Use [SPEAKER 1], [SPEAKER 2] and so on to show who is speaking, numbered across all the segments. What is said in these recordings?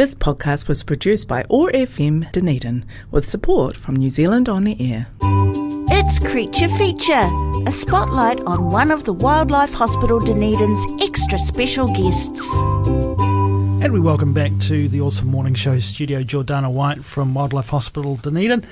[SPEAKER 1] This podcast was produced by OAR FM Dunedin with support from New Zealand On the Air.
[SPEAKER 2] It's Creature Feature, a spotlight on one of the Wildlife Hospital Dunedin's extra special guests.
[SPEAKER 3] And we welcome back to the Awesome Morning Show studio Jordana White from Wildlife Hospital Dunedin.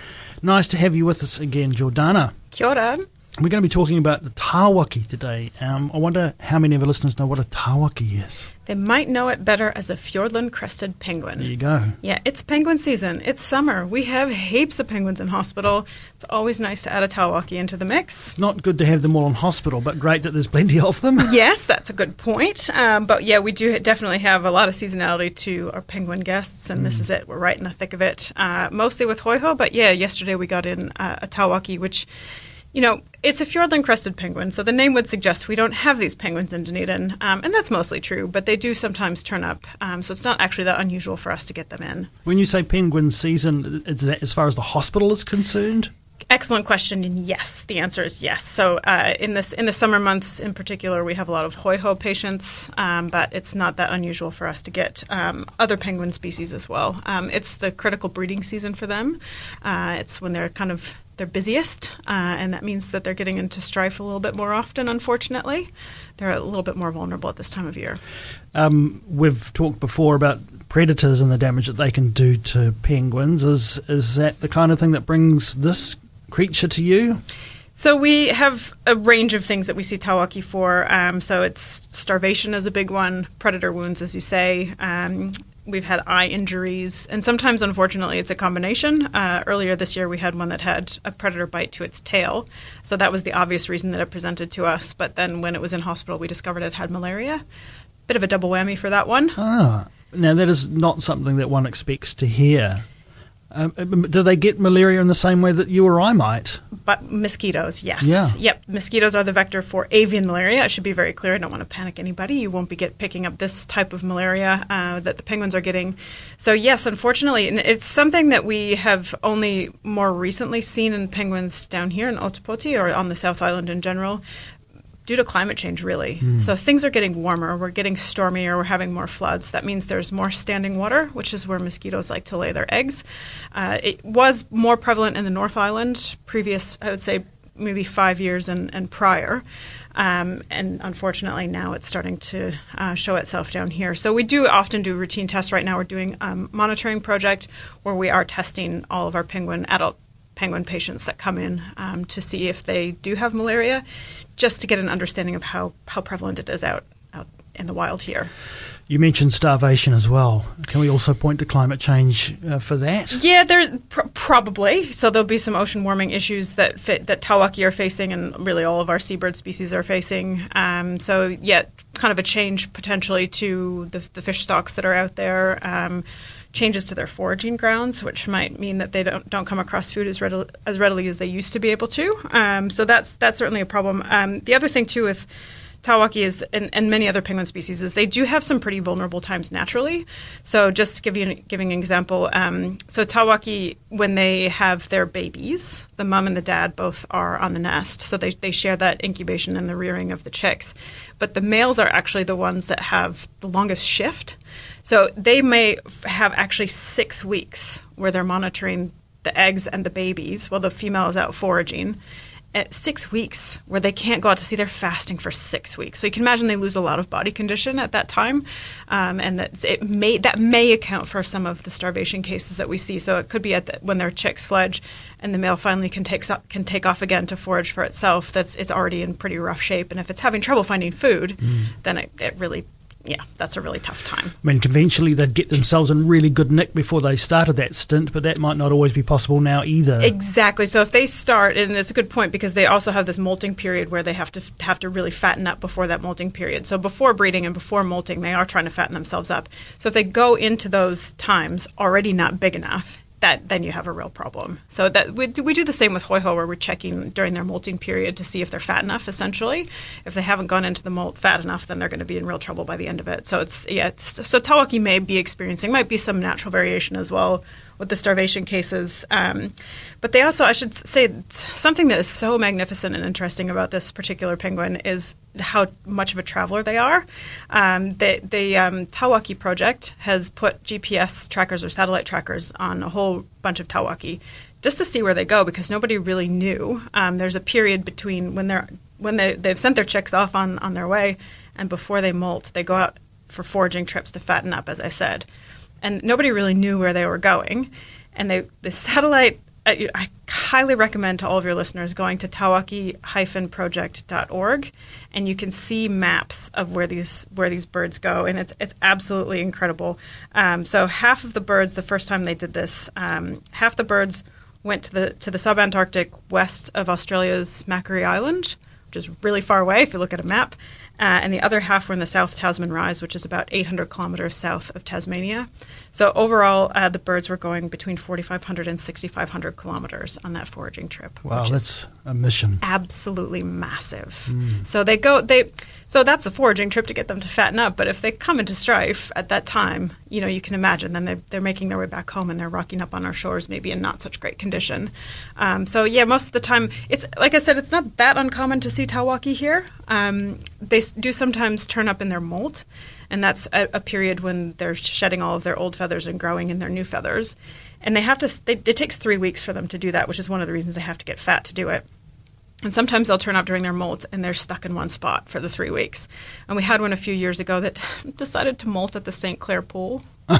[SPEAKER 3] Nice to have you with us again, Jordana.
[SPEAKER 4] Kia ora.
[SPEAKER 3] We're going to be talking about the tawaki today. Um, I wonder how many of our listeners know what a tawaki is.
[SPEAKER 4] They might know it better as a Fiordland crested penguin.
[SPEAKER 3] There you go.
[SPEAKER 4] Yeah, it's penguin season. It's summer. We have heaps of penguins in hospital. It's always nice to add a tawaki into the mix.
[SPEAKER 3] Not good to have them all in hospital, but great that there's plenty of them.
[SPEAKER 4] Yes, that's a good point. Um, but yeah, we do definitely have a lot of seasonality to our penguin guests, and mm. this is it. We're right in the thick of it, uh, mostly with hoiho. But yeah, yesterday we got in uh, a tawaki, which you know, it's a Fiordland crested penguin, so the name would suggest we don't have these penguins in Dunedin, um, and that's mostly true, but they do sometimes turn up, um, so it's not actually that unusual for us to get them in.
[SPEAKER 3] When you say penguin season, is that as far as the hospital is concerned?
[SPEAKER 4] Excellent question, and yes, the answer is yes. So uh, in this in the summer months in particular, we have a lot of hoiho patients, um, but it's not that unusual for us to get um, other penguin species as well. Um, it's the critical breeding season for them. Uh, it's when they're kind of their busiest, uh, and that means that they're getting into strife a little bit more often. Unfortunately, they're a little bit more vulnerable at this time of year.
[SPEAKER 3] Um, we've talked before about predators and the damage that they can do to penguins. Is is that the kind of thing that brings this creature to you?
[SPEAKER 4] So we have a range of things that we see Tawaki for. Um, so it's starvation is a big one, predator wounds, as you say, um, we've had eye injuries, and sometimes, unfortunately, it's a combination. Uh, earlier this year, we had one that had a predator bite to its tail, so that was the obvious reason that it presented to us. But then, when it was in hospital, we discovered it had malaria. Bit of a double whammy for that one.
[SPEAKER 3] Ah, now that is not something that one expects to hear. Um, do they get malaria in the same way that you or I might?
[SPEAKER 4] But mosquitoes, yes.
[SPEAKER 3] Yeah.
[SPEAKER 4] Yep. Mosquitoes are the vector for avian malaria. I should be very clear. I don't want to panic anybody. You won't be get, picking up this type of malaria uh, that the penguins are getting. So yes, unfortunately, and it's something that we have only more recently seen in penguins down here in Otepoti or on the South Island in general due to climate change, really. Mm. So things are getting warmer, we're getting stormier, we're having more floods. That means there's more standing water, which is where mosquitoes like to lay their eggs. Uh, it was more prevalent in the North Island, previous, I would say, maybe five years and, and prior. Um, and unfortunately, now it's starting to uh, show itself down here. So we do often do routine tests. Right now, we're doing a um, monitoring project where we are testing all of our penguin adult penguin patients that come in um, to see if they do have malaria, just to get an understanding of how, how prevalent it is out, out in the wild here.
[SPEAKER 3] You mentioned starvation as well. Can we also point to climate change uh, for that?
[SPEAKER 4] Yeah, there pr- probably. So there'll be some ocean warming issues that fit, that Tawaki are facing, and really all of our seabird species are facing. Um, so yeah, kind of a change potentially to the, the fish stocks that are out there. Um, changes to their foraging grounds, which might mean that they don't don't come across food as readily as readily as they used to be able to. Um, so that's that's certainly a problem. Um, the other thing too with Tawaki is and, and, many other penguin species is they do have some pretty vulnerable times naturally. So just give you giving an example, um, so Tawaki when they have their babies, the mom and the dad both are on the nest, so they they share that incubation and the rearing of the chicks. But the males are actually the ones that have the longest shift. So they may have actually six weeks where they're monitoring the eggs and the babies while the female is out foraging. At six weeks, where they can't go out to sea, they're fasting for six weeks. So you can imagine they lose a lot of body condition at that time, um, and that it may that may account for some of the starvation cases that we see. So it could be at the, when their chicks fledge, and the male finally can take can take off again to forage for itself. That's it's already in pretty rough shape, and if it's having trouble finding food, mm. then it, it really yeah, that's a really tough time.
[SPEAKER 3] I mean, conventionally, they'd get themselves in really good nick before they started that stint, but that might not always be possible now either.
[SPEAKER 4] Exactly. So if they start, and it's a good point because they also have this molting period where they have to have to really fatten up before that molting period. So before breeding and before molting, they are trying to fatten themselves up. So if they go into those times already not big enough, that then you have a real problem. So that we do, we do the same with hoiho, where we're checking during their molting period to see if they're fat enough. Essentially, if they haven't gone into the molt fat enough, then they're going to be in real trouble by the end of it. So it's yeah, it's, so Tawaki may be experiencing might be some natural variation as well with the starvation cases. Um, but they also, I should say, something that is so magnificent and interesting about this particular penguin is how much of a traveler they are. Um, the the um, Tawaki project has put GPS trackers or satellite trackers on a whole bunch of Tawaki just to see where they go because nobody really knew. Um, there's a period between when they're when they they've sent their chicks off on on their way and before they molt, they go out for foraging trips to fatten up, as I said, and nobody really knew where they were going. And they the satellite. I, highly recommend to all of your listeners going to tawaki-project.org, and you can see maps of where these where these birds go, and it's it's absolutely incredible. Um, so half of the birds, the first time they did this, um, half the birds went to the to the subantarctic west of Australia's Macquarie Island, which is really far away if you look at a map. Uh, and the other half were in the South Tasman Rise, which is about 800 kilometers south of Tasmania. So overall, uh, the birds were going between 4,500 and 6,500 kilometers on that foraging trip.
[SPEAKER 3] Wow, that's a mission.
[SPEAKER 4] Absolutely massive. Mm. So they go they so that's a foraging trip to get them to fatten up. But if they come into strife at that time, you know, you can imagine then they, they're making their way back home and they're rocking up on our shores, maybe in not such great condition. Um, so yeah, most of the time, it's like I said, it's not that uncommon to see tawaki here. Um, they do sometimes turn up in their molt, and that's a, a, period when they're shedding all of their old feathers and growing in their new feathers. And they have to. They, it takes three weeks for them to do that, which is one of the reasons they have to get fat to do it. And sometimes they'll turn up during their molt and they're stuck in one spot for the three weeks. And we had one a few years ago that decided to molt at the St. Clair pool.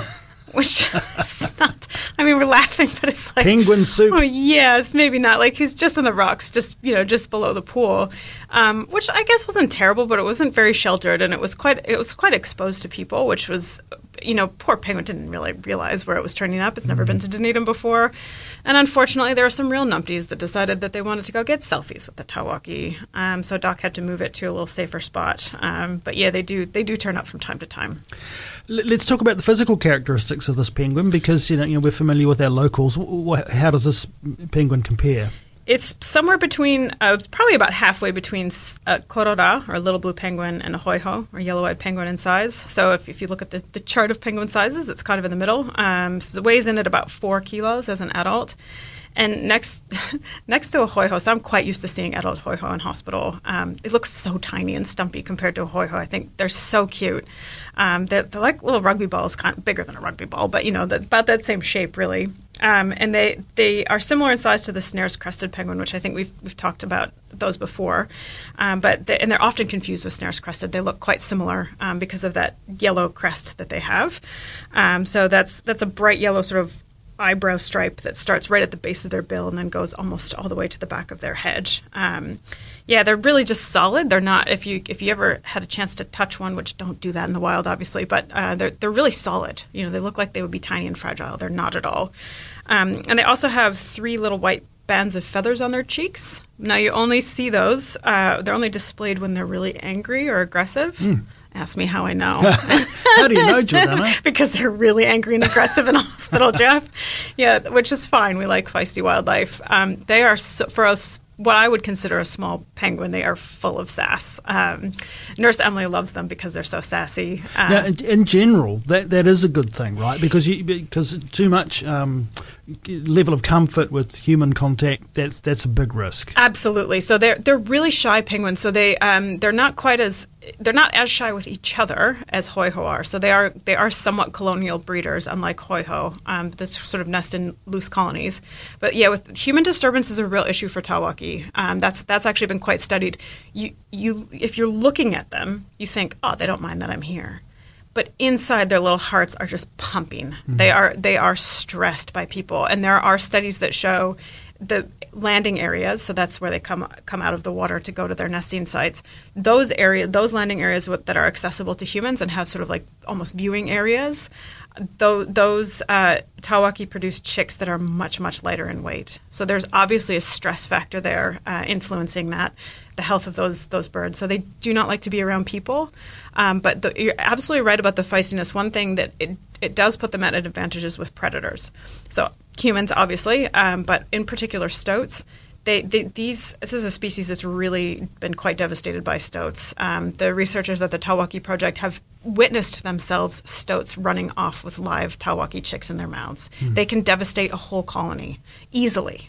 [SPEAKER 4] which is not. I mean, we're laughing, but it's like
[SPEAKER 3] penguin soup.
[SPEAKER 4] Oh yes, maybe not. Like he's just on the rocks, just you know, just below the pool, um, which I guess wasn't terrible, but it wasn't very sheltered, and it was quite it was quite exposed to people, which was, you know, poor penguin didn't really realize where it was turning up. It's never mm-hmm. been to Dunedin before, and unfortunately, there are some real numpties that decided that they wanted to go get selfies with the Tawaki. Um, so DOC had to move it to a little safer spot. Um, but yeah, they do they do turn up from time to time.
[SPEAKER 3] Let's talk about the physical characteristics of this penguin because you know, you know we're familiar with our locals. How does this penguin compare?
[SPEAKER 4] It's somewhere between, uh, it's probably about halfway between uh, korora, or a little blue penguin, and a hoiho, or yellow-eyed penguin in size. So if, if you look at the, the chart of penguin sizes, it's kind of in the middle. Um, so it weighs in at about four kilos as an adult. And next, next to a hoiho, so I'm quite used to seeing adult hoiho in hospital. Um, it looks so tiny and stumpy compared to a hoiho. I think they're so cute. Um, they're, they're, like little rugby balls, kind of bigger than a rugby ball, but you know, the, about that same shape, really. Um, and they, they are similar in size to the Snares crested penguin, which I think we've, we've talked about those before. Um, but they, and they're often confused with Snares crested. They look quite similar um, because of that yellow crest that they have. Um, so that's that's a bright yellow sort of eyebrow stripe that starts right at the base of their bill and then goes almost all the way to the back of their head. Um, yeah, they're really just solid. They're not. If you if you ever had a chance to touch one, which don't do that in the wild, obviously, but uh, they're they're really solid. You know, they look like they would be tiny and fragile. They're not at all. Um, and they also have three little white bands of feathers on their cheeks. Now you only see those. Uh, they're only displayed when they're really angry or aggressive. Mm. Ask me how I know.
[SPEAKER 3] how do you know, Jordana?
[SPEAKER 4] because they're really angry and aggressive in hospital, Jeff. Yeah, which is fine. We like feisty wildlife. Um, they are so, for us what I would consider a small penguin. They are full of sass. Um, Nurse Emily loves them because they're so sassy.
[SPEAKER 3] Um, now, in, in, general, that that is a good thing, right? Because you, because too much um, level of comfort with human contact, that's that's a big risk.
[SPEAKER 4] Absolutely. So they're they're really shy penguins. So they um, they're not quite as they're not as shy with each other as hoiho are. So they are they are somewhat colonial breeders, unlike hoiho. Um, this sort of nest in loose colonies. But yeah, with human disturbance is a real issue for tawaki. Um, that's that's actually been quite studied. You you if you're looking at them, you think, oh, they don't mind that I'm here but inside their little hearts are just pumping. Mm-hmm. They are they are stressed by people, and there are studies that show the landing areas. So that's where they come come out of the water to go to their nesting sites. Those areas, those landing areas that are accessible to humans and have sort of like almost viewing areas. Those, those uh, Tawaki produce chicks that are much much lighter in weight. So there's obviously a stress factor there uh, influencing that the health of those those birds. So they do not like to be around people. Um, but the, you're absolutely right about the feistiness. One thing that it, it does put them at an advantages with predators. So humans, obviously, um, but in particular stoats, they, they, these this is a species that's really been quite devastated by stoats. Um, the researchers at the Tawaki Project have witnessed themselves stoats running off with live Tawaki chicks in their mouths. Mm. They can devastate a whole colony easily.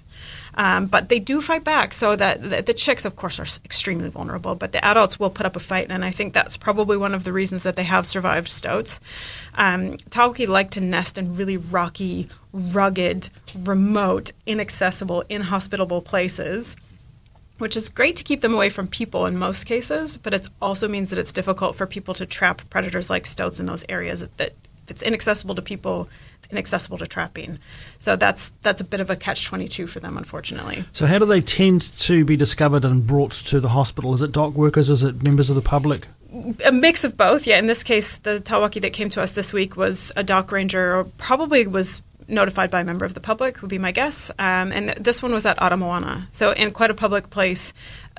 [SPEAKER 4] Um, but they do fight back, so that the, the, chicks, of course, are extremely vulnerable. But the adults will put up a fight, and I think that's probably one of the reasons that they have survived stoats. Um, Tawaki like to nest in really rocky, rugged, remote, inaccessible, inhospitable places which is great to keep them away from people in most cases, but it also means that it's difficult for people to trap predators like stoats in those areas that it's inaccessible to people inaccessible to trapping. So that's that's a bit of a catch twenty two for them, unfortunately.
[SPEAKER 3] So how do they tend to be discovered and brought to the hospital? Is it DOC workers? Is it members of the public?
[SPEAKER 4] A mix of both. Yeah. In this case, the Tawaki that came to us this week was a DOC ranger, or probably was notified by a member of the public, would be my guess. Um, and this one was at Ara so in quite a public place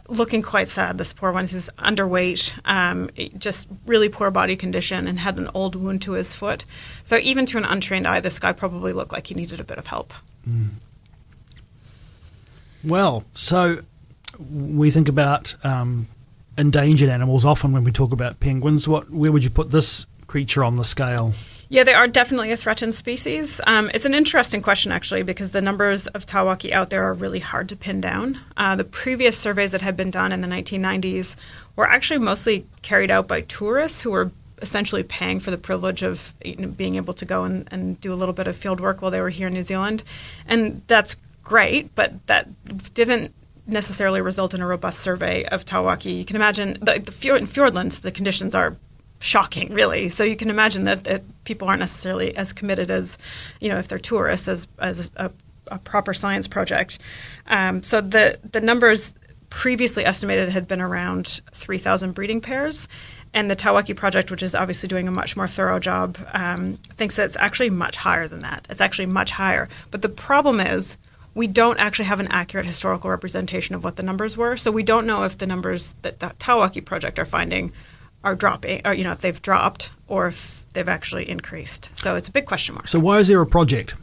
[SPEAKER 4] looking quite sad. This poor one is underweight, um, just really poor body condition, and had an old wound to his foot. So even to an untrained eye, this guy probably looked like he needed a bit of help. Mm.
[SPEAKER 3] Well, so we think about um, endangered animals often when we talk about penguins. What, where would you put this creature on the scale?
[SPEAKER 4] Yeah, they are definitely a threatened species. Um, it's an interesting question, actually, because the numbers of Tawaki out there are really hard to pin down. Uh, the previous surveys that had been done in the 1990s were actually mostly carried out by tourists who were essentially paying for the privilege of you know, being able to go and, and do a little bit of field work while they were here in New Zealand. And that's great, but that didn't necessarily result in a robust survey of Tawaki. You can imagine the, the in Fiordland, the conditions are shocking, really. So you can imagine that, that, people aren't necessarily as committed as, you know, if they're tourists as as a, a proper science project. Um, so the the numbers previously estimated had been around three thousand breeding pairs. And the Tawaki project, which is obviously doing a much more thorough job, um, thinks that it's actually much higher than that. It's actually much higher. But the problem is, we don't actually have an accurate historical representation of what the numbers were. So we don't know if the numbers that the Tawaki project are finding are dropping, or you know, if they've dropped or if they've actually increased. So it's a big question mark.
[SPEAKER 3] So why is there a project?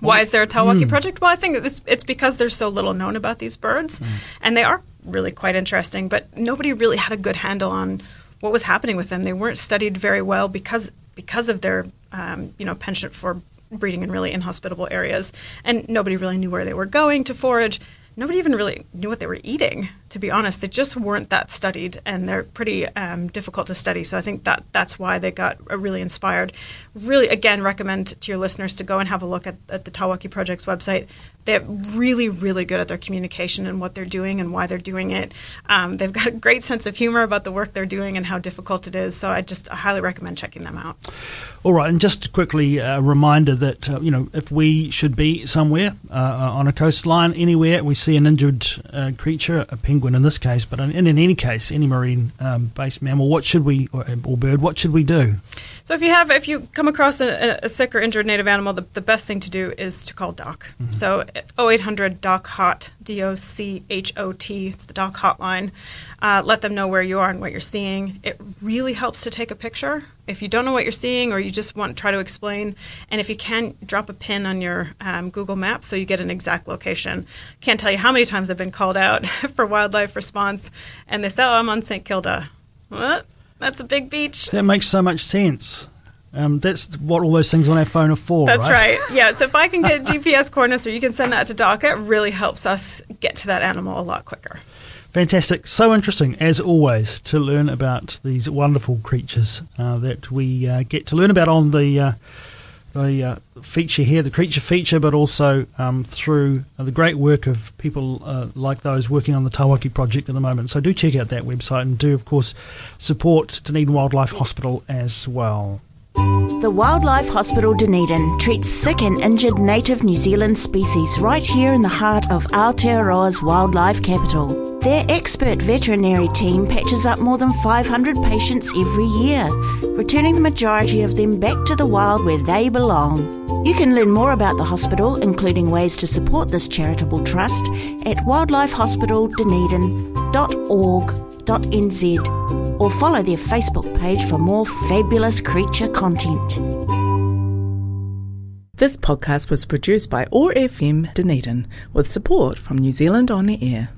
[SPEAKER 4] Why is there a Tawaki mm. project? Well, I think it's, it's because there's so little known about these birds, mm. and they are really quite interesting. But nobody really had a good handle on what was happening with them. They weren't studied very well because because of their um, you know penchant for breeding in really inhospitable areas, and nobody really knew where they were going to forage. Nobody even really knew what they were eating to be honest, they just weren't that studied, and they're pretty um, difficult to study. So I think that that's why they got uh, really inspired. Really, again, recommend to your listeners to go and have a look at, at the Tawaki Project's website. They're really, really good at their communication and what they're doing and why they're doing it. Um, they've got a great sense of humor about the work they're doing and how difficult it is. So I just highly recommend checking them out.
[SPEAKER 3] All right, and just quickly a reminder that uh, you know if we should be somewhere uh, on a coastline anywhere, we see an injured uh, creature, a penguin penguin in this case, but in, in any case, any marine um, based mammal, what should we, or, or, bird, what should we do?
[SPEAKER 4] So if you have, if you come across a, a sick or injured native animal, the, the, best thing to do is to call DOC. Mm-hmm. So 0800 DOC HOT, D O C H O T, it's the DOC hotline. Uh, let them know where you are and what you're seeing. It really helps to take a picture. If you don't know what you're seeing or you just want to try to explain, and if you can, drop a pin on your um, Google Maps so you get an exact location. Can't tell you how many times I've been called out for wildlife response, and they say, oh, I'm on St. Kilda. What? That's a big beach.
[SPEAKER 3] That makes so much sense. Um, that's what all those things on our phone are for.
[SPEAKER 4] That's
[SPEAKER 3] right.
[SPEAKER 4] right. Yeah. So if I can get GPS coordinates or you can send that to DOC, it really helps us get to that animal a lot quicker.
[SPEAKER 3] Fantastic. So interesting, as always, to learn about these wonderful creatures uh, that we uh, get to learn about on the. Uh, the uh, feature here, the creature feature, but also um, through the great work of people uh, like those working on the Tawaki project at the moment. So do check out that website and do, of course, support Dunedin Wildlife Hospital as well.
[SPEAKER 2] The Wildlife Hospital Dunedin treats sick and injured native New Zealand species right here in the heart of Aotearoa's wildlife capital. Their expert veterinary team patches up more than 500 patients every year, returning the majority of them back to the wild where they belong. You can learn more about the hospital, including ways to support this charitable trust, at wildlifehospitaldunedin.org.nz or follow their Facebook page for more fabulous creature content.
[SPEAKER 1] This podcast was produced by OAR FM Dunedin with support from New Zealand On the Air.